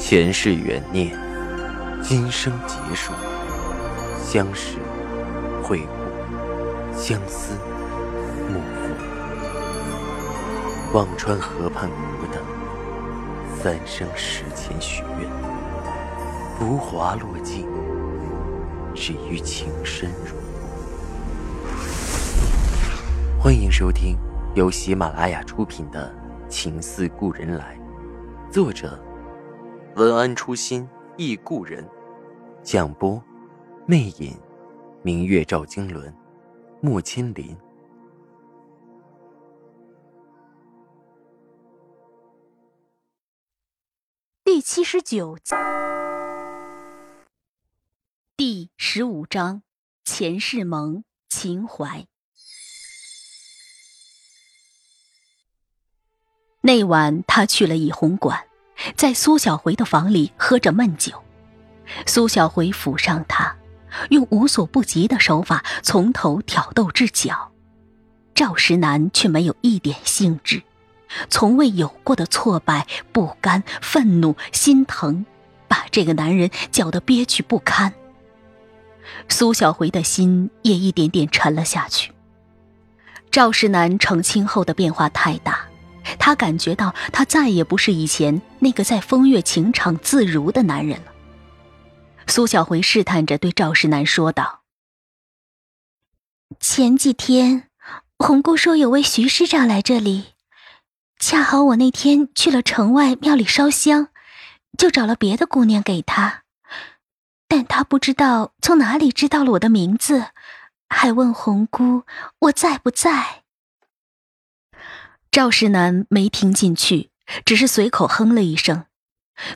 前世缘孽，今生劫数，相识、会故，相思、幕赋。忘川河畔孤等，三生石前许愿，浮华落尽，只余情深入。欢迎收听由喜马拉雅出品的《情似故人来》，作者。文安初心忆故人，蒋波，魅影，明月照经纶，木千林。第七十九集，第十五章，前世盟情怀。那晚，他去了怡红馆。在苏小回的房里喝着闷酒，苏小回抚上他，用无所不及的手法从头挑逗至脚。赵石南却没有一点兴致，从未有过的挫败、不甘、愤怒、心疼，把这个男人搅得憋屈不堪。苏小回的心也一点点沉了下去。赵石南成亲后的变化太大。他感觉到，他再也不是以前那个在风月情场自如的男人了。苏小回试探着对赵世南说道：“前几天，红姑说有位徐师长来这里，恰好我那天去了城外庙里烧香，就找了别的姑娘给他，但他不知道从哪里知道了我的名字，还问红姑我在不在。”赵世南没听进去，只是随口哼了一声。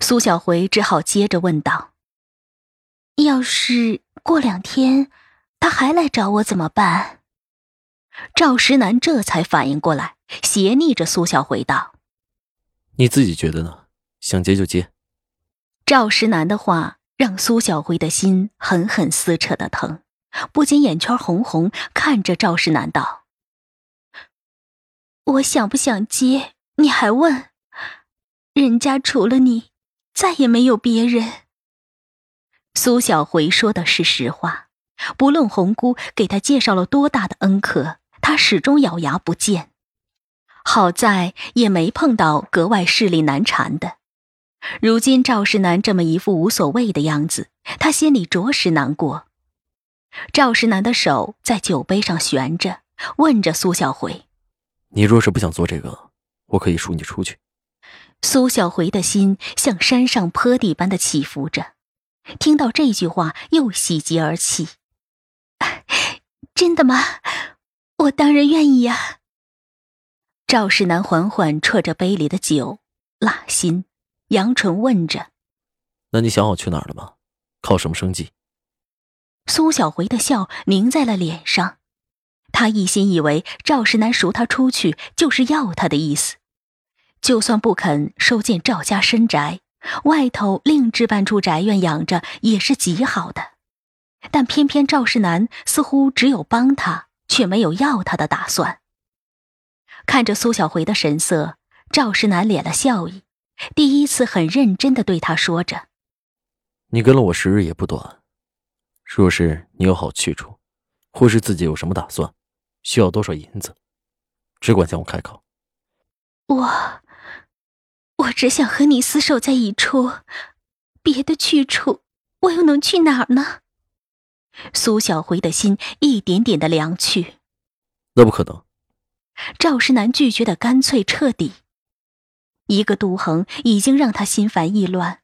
苏小回只好接着问道：“要是过两天他还来找我怎么办？”赵石南这才反应过来，斜睨着苏小回道：“你自己觉得呢？想接就接。”赵石南的话让苏小回的心狠狠撕扯的疼，不禁眼圈红红，看着赵石南道。我想不想接？你还问？人家除了你，再也没有别人。苏小回说的是实话，不论红姑给他介绍了多大的恩客，他始终咬牙不见。好在也没碰到格外势力难缠的。如今赵世南这么一副无所谓的样子，他心里着实难过。赵世南的手在酒杯上悬着，问着苏小回。你若是不想做这个，我可以赎你出去。苏小回的心像山上坡地般的起伏着，听到这句话又喜极而泣。真的吗？我当然愿意呀。赵世南缓缓啜着杯里的酒，辣心，扬唇问着：“那你想好去哪儿了吗？靠什么生计？”苏小回的笑凝在了脸上。他一心以为赵石南赎他出去就是要他的意思，就算不肯收进赵家深宅，外头另置办处宅院养着也是极好的。但偏偏赵世南似乎只有帮他，却没有要他的打算。看着苏小回的神色，赵世南敛了笑意，第一次很认真的对他说着：“你跟了我时日也不短，若是你有好去处，或是自己有什么打算。”需要多少银子？只管向我开口。我，我只想和你厮守在一处，别的去处我又能去哪儿呢？苏小回的心一点点的凉去。那不可能。赵世南拒绝的干脆彻底。一个杜恒已经让他心烦意乱，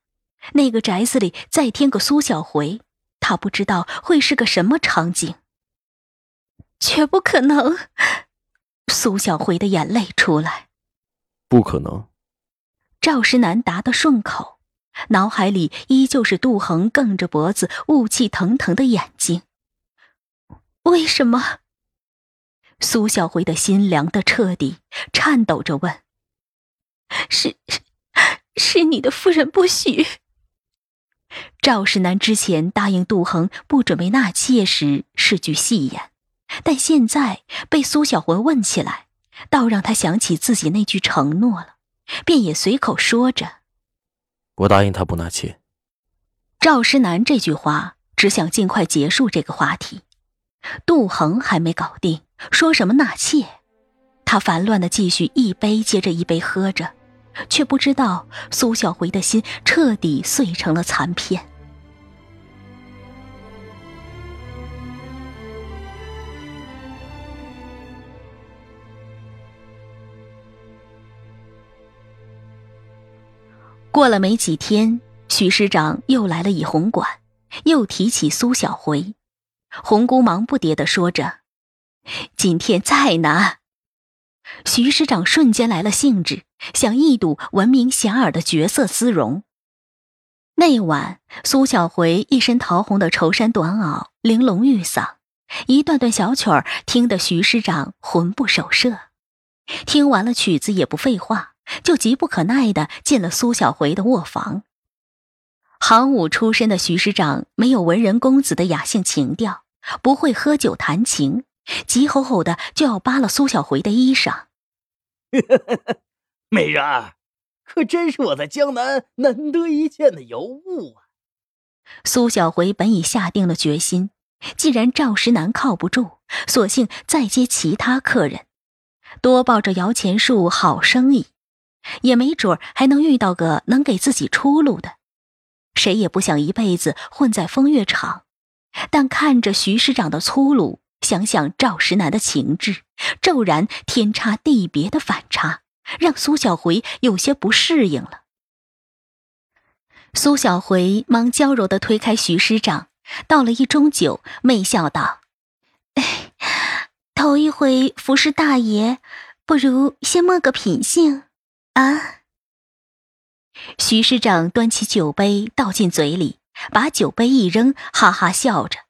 那个宅子里再添个苏小回，他不知道会是个什么场景。绝不可能！苏小回的眼泪出来。不可能。赵石南答得顺口，脑海里依旧是杜恒梗着脖子、雾气腾腾的眼睛。为什么？苏小回的心凉得彻底，颤抖着问：“是，是你的夫人不许？”赵世南之前答应杜恒不准备纳妾时是句戏言。但现在被苏小回问起来，倒让他想起自己那句承诺了，便也随口说着：“我答应他不纳妾。赵诗南这句话只想尽快结束这个话题。杜恒还没搞定，说什么纳妾？他烦乱的继续一杯接着一杯喝着，却不知道苏小回的心彻底碎成了残片。过了没几天，许师长又来了以红馆，又提起苏小回。红姑忙不迭的说着：“今天再拿。”徐师长瞬间来了兴致，想一睹闻名遐迩的绝色丝绒。那晚，苏小回一身桃红的绸衫短袄，玲珑玉嗓，一段段小曲儿听得徐师长魂不守舍。听完了曲子，也不废话，就急不可耐的进了苏小回的卧房。行伍出身的徐师长没有文人公子的雅兴情调，不会喝酒弹琴，急吼吼的就要扒了苏小回的衣裳。美人儿，可真是我在江南难得一见的尤物啊！苏小回本已下定了决心，既然赵石南靠不住，索性再接其他客人，多抱着摇钱树好生意，也没准还能遇到个能给自己出路的。谁也不想一辈子混在风月场，但看着徐师长的粗鲁，想想赵石南的情致，骤然天差地别的反差，让苏小回有些不适应了。苏小回忙娇柔的推开徐师长，倒了一盅酒，媚笑道：“哎头一回服侍大爷，不如先摸个品性，啊？”徐师长端起酒杯倒进嘴里，把酒杯一扔，哈哈笑着：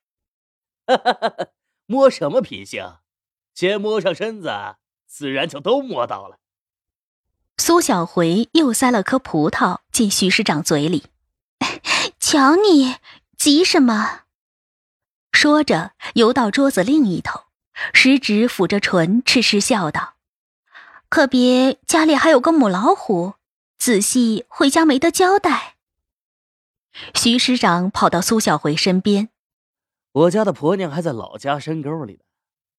“摸什么品性？先摸上身子，自然就都摸到了。”苏小回又塞了颗葡萄进徐师长嘴里，“ 瞧你急什么？”说着游到桌子另一头，食指抚着唇，痴痴笑道：“可别家里还有个母老虎。”仔细回家没得交代。徐师长跑到苏小回身边：“我家的婆娘还在老家深沟里呢，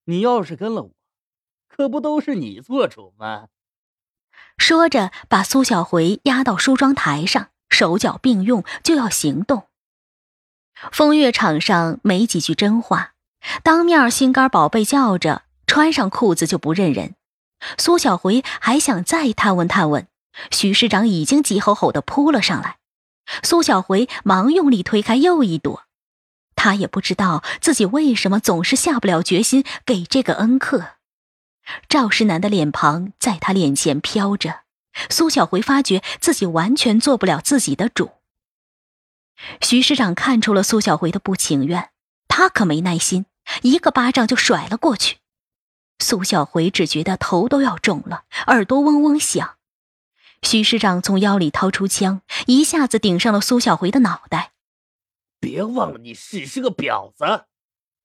你要是跟了我，可不都是你做主吗？”说着，把苏小回压到梳妆台上，手脚并用就要行动。风月场上没几句真话，当面心肝宝贝叫着，穿上裤子就不认人。苏小回还想再探问探问。徐师长已经急吼吼的扑了上来，苏小回忙用力推开又一躲，他也不知道自己为什么总是下不了决心给这个恩客。赵世南的脸庞在他脸前飘着，苏小回发觉自己完全做不了自己的主。徐师长看出了苏小回的不情愿，他可没耐心，一个巴掌就甩了过去。苏小回只觉得头都要肿了，耳朵嗡嗡响。徐师长从腰里掏出枪，一下子顶上了苏小回的脑袋。别忘了，你只是个婊子，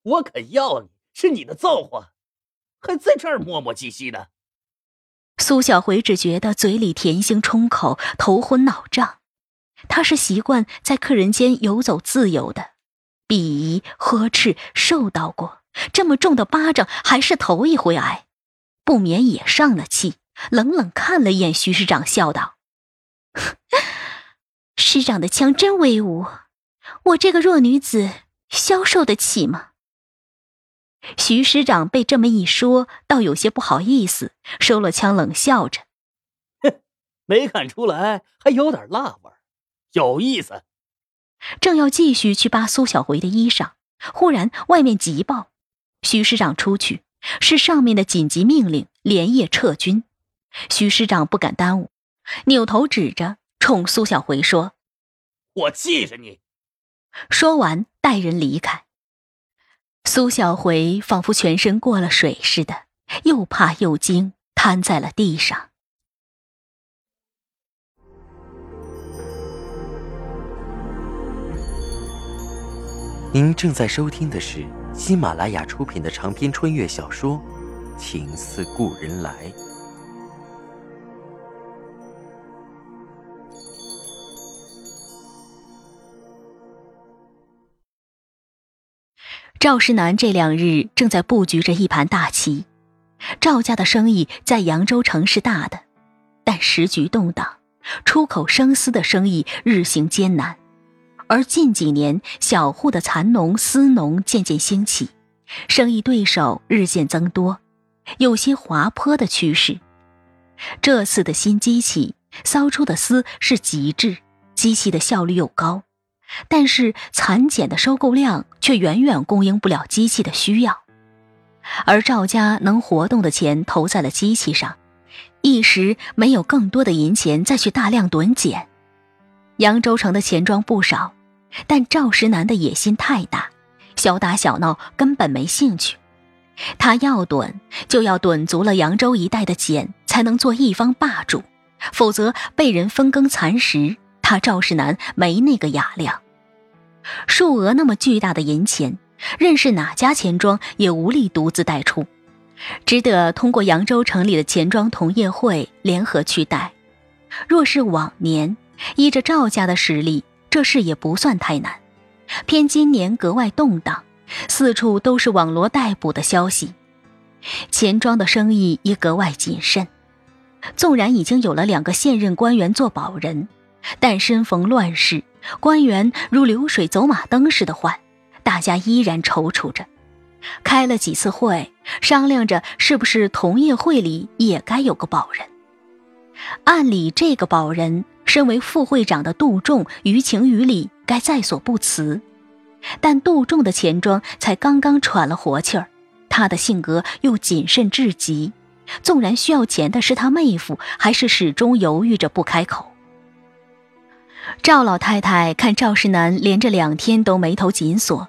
我肯要你是你的造化，还在这儿磨磨唧唧的。苏小回只觉得嘴里甜腥冲口，头昏脑胀。他是习惯在客人间游走自由的，鄙夷、呵斥、受到过这么重的巴掌，还是头一回挨，不免也上了气。冷冷看了一眼徐师长，笑道：“师长的枪真威武，我这个弱女子消受得起吗？”徐师长被这么一说，倒有些不好意思，收了枪，冷笑着：“哼，没看出来，还有点辣味，有意思。”正要继续去扒苏小回的衣裳，忽然外面急报，徐师长出去，是上面的紧急命令，连夜撤军。徐师长不敢耽误，扭头指着，冲苏小回说：“我记着你。”说完，带人离开。苏小回仿佛全身过了水似的，又怕又惊，瘫在了地上。您正在收听的是喜马拉雅出品的长篇穿越小说《情似故人来》。赵世南这两日正在布局着一盘大棋，赵家的生意在扬州城是大的，但时局动荡，出口生丝的生意日行艰难。而近几年，小户的蚕农、丝农渐渐兴起，生意对手日渐增多，有些滑坡的趋势。这次的新机器骚出的丝是极致，机器的效率又高。但是蚕茧的收购量却远远供应不了机器的需要，而赵家能活动的钱投在了机器上，一时没有更多的银钱再去大量囤茧。扬州城的钱庄不少，但赵石南的野心太大，小打小闹根本没兴趣。他要囤，就要囤足了扬州一带的茧，才能做一方霸主，否则被人分羹蚕食。他赵世南没那个雅量，数额那么巨大的银钱，认识哪家钱庄也无力独自带出，只得通过扬州城里的钱庄同业会联合去带。若是往年，依着赵家的实力，这事也不算太难。偏今年格外动荡，四处都是网罗逮捕的消息，钱庄的生意也格外谨慎。纵然已经有了两个现任官员做保人。但身逢乱世，官员如流水走马灯似的换，大家依然踌躇着。开了几次会，商量着是不是同业会里也该有个保人。按理，这个保人身为副会长的杜仲，于情于理该在所不辞。但杜仲的钱庄才刚刚喘了活气儿，他的性格又谨慎至极，纵然需要钱的是他妹夫，还是始终犹豫着不开口。赵老太太看赵世南连着两天都眉头紧锁，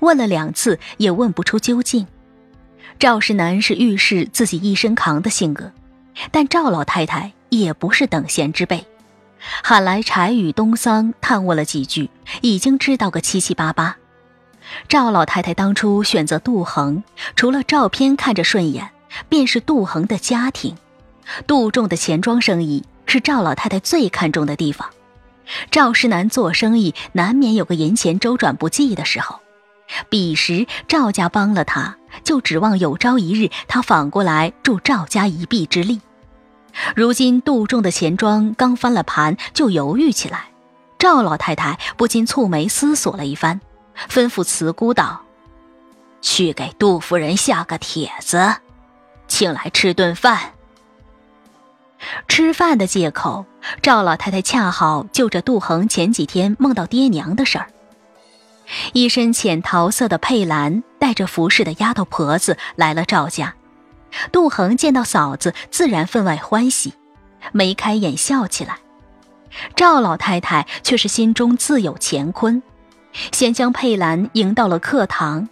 问了两次也问不出究竟。赵世南是遇事自己一身扛的性格，但赵老太太也不是等闲之辈，喊来柴雨东桑探问了几句，已经知道个七七八八。赵老太太当初选择杜恒，除了照片看着顺眼，便是杜恒的家庭。杜仲的钱庄生意是赵老太太最看重的地方。赵世南做生意难免有个银钱周转不济的时候，彼时赵家帮了他，就指望有朝一日他反过来助赵家一臂之力。如今杜仲的钱庄刚翻了盘，就犹豫起来。赵老太太不禁蹙眉思索了一番，吩咐慈姑道：“去给杜夫人下个帖子，请来吃顿饭。”吃饭的借口，赵老太太恰好就着杜恒前几天梦到爹娘的事儿。一身浅桃色的佩兰带着服侍的丫头婆子来了赵家，杜恒见到嫂子，自然分外欢喜，眉开眼笑起来。赵老太太却是心中自有乾坤，先将佩兰迎到了客堂，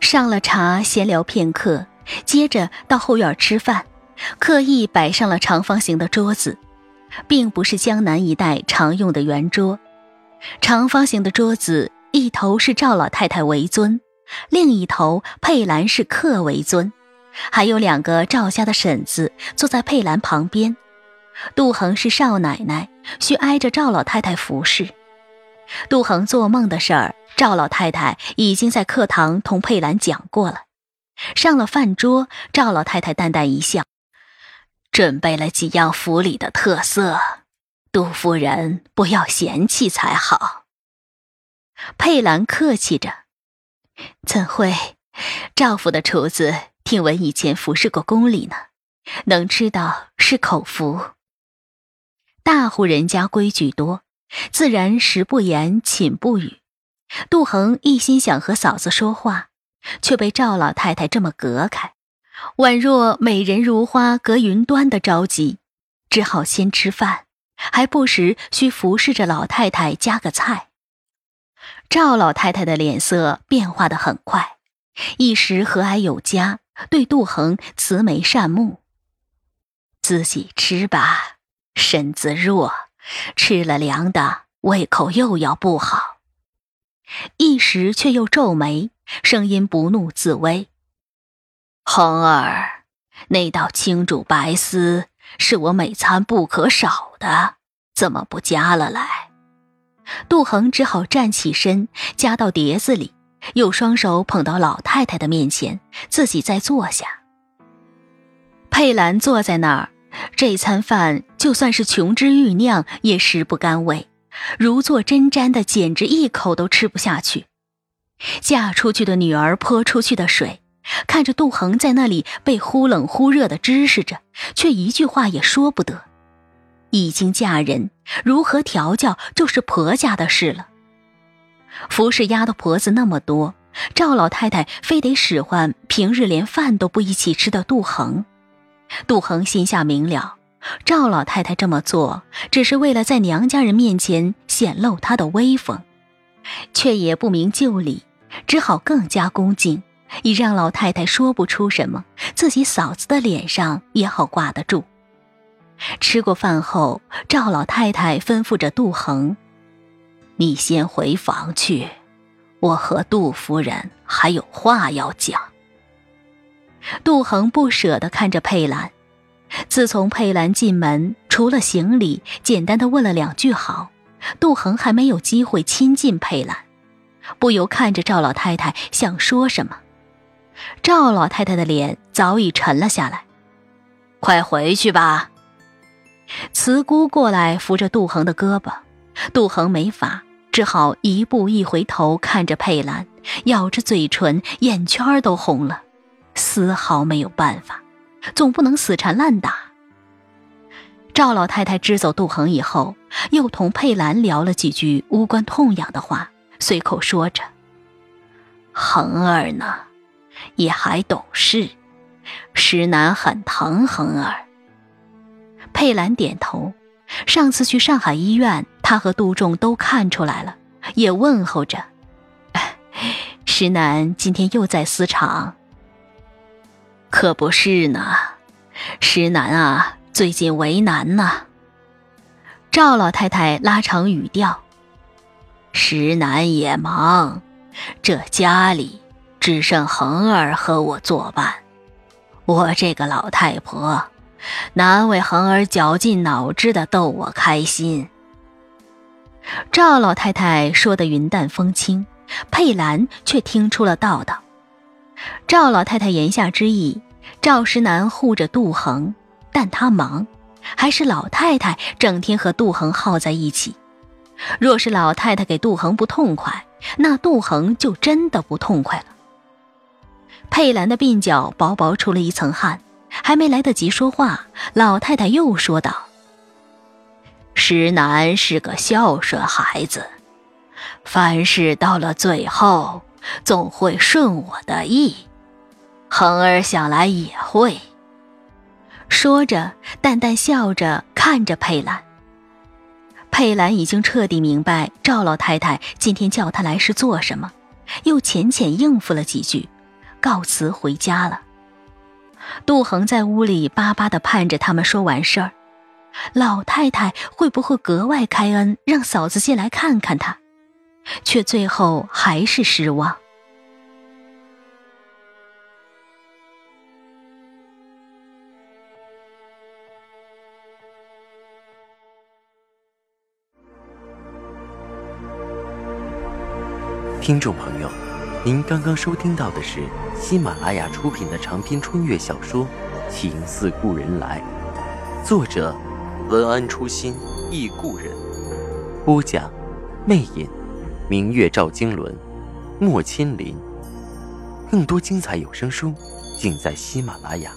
上了茶，闲聊片刻，接着到后院吃饭。刻意摆上了长方形的桌子，并不是江南一带常用的圆桌。长方形的桌子一头是赵老太太为尊，另一头佩兰是客为尊，还有两个赵家的婶子坐在佩兰旁边。杜恒是少奶奶，需挨着赵老太太服侍。杜恒做梦的事儿，赵老太太已经在课堂同佩兰讲过了。上了饭桌，赵老太太淡淡一笑。准备了几样府里的特色，杜夫人不要嫌弃才好。佩兰客气着：“怎会？赵府的厨子听闻以前服侍过宫里呢，能吃到是口福。大户人家规矩多，自然食不言，寝不语。杜恒一心想和嫂子说话，却被赵老太太这么隔开。”宛若美人如花隔云端的着急，只好先吃饭，还不时需服侍着老太太夹个菜。赵老太太的脸色变化的很快，一时和蔼有加，对杜恒慈眉善目：“自己吃吧，身子弱，吃了凉的，胃口又要不好。”一时却又皱眉，声音不怒自威。恒儿，那道青煮白丝是我每餐不可少的，怎么不夹了来？杜恒只好站起身，夹到碟子里，又双手捧到老太太的面前，自己再坐下。佩兰坐在那儿，这餐饭就算是琼脂玉酿也食不甘味，如坐针毡的，简直一口都吃不下去。嫁出去的女儿泼出去的水，看着杜恒在那里被忽冷忽热的支使着，却一句话也说不得。已经嫁人，如何调教就是婆家的事了。服侍丫头婆子那么多，赵老太太非得使唤平日连饭都不一起吃的杜恒。杜恒心下明了，赵老太太这么做只是为了在娘家人面前显露她的威风，却也不明就里，只好更加恭敬，以让老太太说不出什么，自己嫂子的脸上也好挂得住。吃过饭后，赵老太太吩咐着杜恒。你先回房去，我和杜夫人还有话要讲。杜恒不舍得看着佩兰，自从佩兰进门，除了行礼，简单的问了两句好，杜恒还没有机会亲近佩兰，不由看着赵老太太想说什么。赵老太太的脸早已沉了下来，快回去吧。慈姑过来扶着杜恒的胳膊，杜恒没法。只好一步一回头看着佩兰，咬着嘴唇，眼圈都红了，丝毫没有办法，总不能死缠烂打。赵老太太支走杜恒以后，又同佩兰聊了几句无关痛痒的话，随口说着：“恒儿呢，也还懂事，石楠很疼恒儿。”佩兰点头。上次去上海医院，他和杜仲都看出来了，也问候着。石楠今天又在私厂，可不是呢。石楠啊，最近为难呢。赵老太太拉长语调：“石楠也忙，这家里只剩恒儿和我作伴，我这个老太婆。”难为恒儿绞尽脑汁的逗我开心。赵老太太说的云淡风轻，佩兰却听出了道道。赵老太太言下之意，赵石南护着杜恒，但他忙，还是老太太整天和杜恒耗在一起。若是老太太给杜恒不痛快，那杜恒就真的不痛快了。佩兰的鬓角薄薄出了一层汗。还没来得及说话，老太太又说道：“石楠是个孝顺孩子，凡事到了最后总会顺我的意。恒儿想来也会。”说着，淡淡笑着看着佩兰。佩兰已经彻底明白赵老太太今天叫她来是做什么，又浅浅应付了几句，告辞回家了。杜恒在屋里巴巴地盼着他们说完事儿，老太太会不会格外开恩，让嫂子进来看看他？却最后还是失望。听众朋友。您刚刚收听到的是喜马拉雅出品的长篇穿越小说《情似故人来》，作者文安初心忆故人，播讲魅影，明月照经纶，莫千林。更多精彩有声书，尽在喜马拉雅。